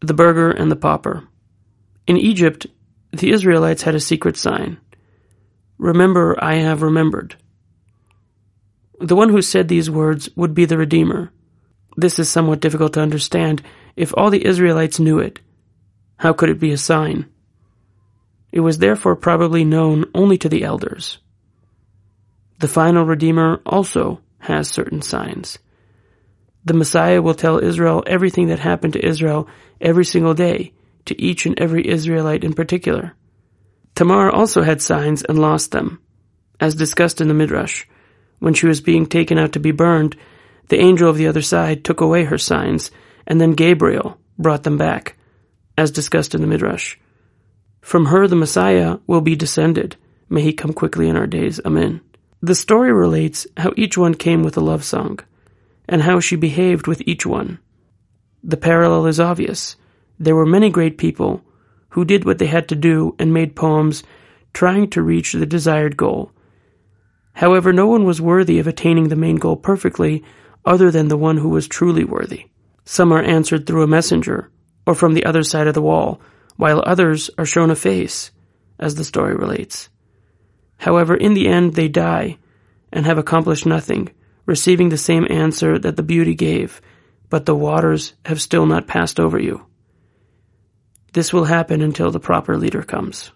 The Burgher and the Pauper. In Egypt, the Israelites had a secret sign. Remember, I have remembered. The one who said these words would be the Redeemer. This is somewhat difficult to understand if all the Israelites knew it. How could it be a sign? It was therefore probably known only to the elders. The final Redeemer also has certain signs. The Messiah will tell Israel everything that happened to Israel every single day, to each and every Israelite in particular. Tamar also had signs and lost them. As discussed in the Midrash, when she was being taken out to be burned, the angel of the other side took away her signs, and then Gabriel brought them back, as discussed in the Midrash. From her the Messiah will be descended. May he come quickly in our days. Amen. The story relates how each one came with a love song and how she behaved with each one. The parallel is obvious. There were many great people who did what they had to do and made poems trying to reach the desired goal. However, no one was worthy of attaining the main goal perfectly other than the one who was truly worthy. Some are answered through a messenger or from the other side of the wall, while others are shown a face, as the story relates. However, in the end they die and have accomplished nothing receiving the same answer that the beauty gave, but the waters have still not passed over you. This will happen until the proper leader comes.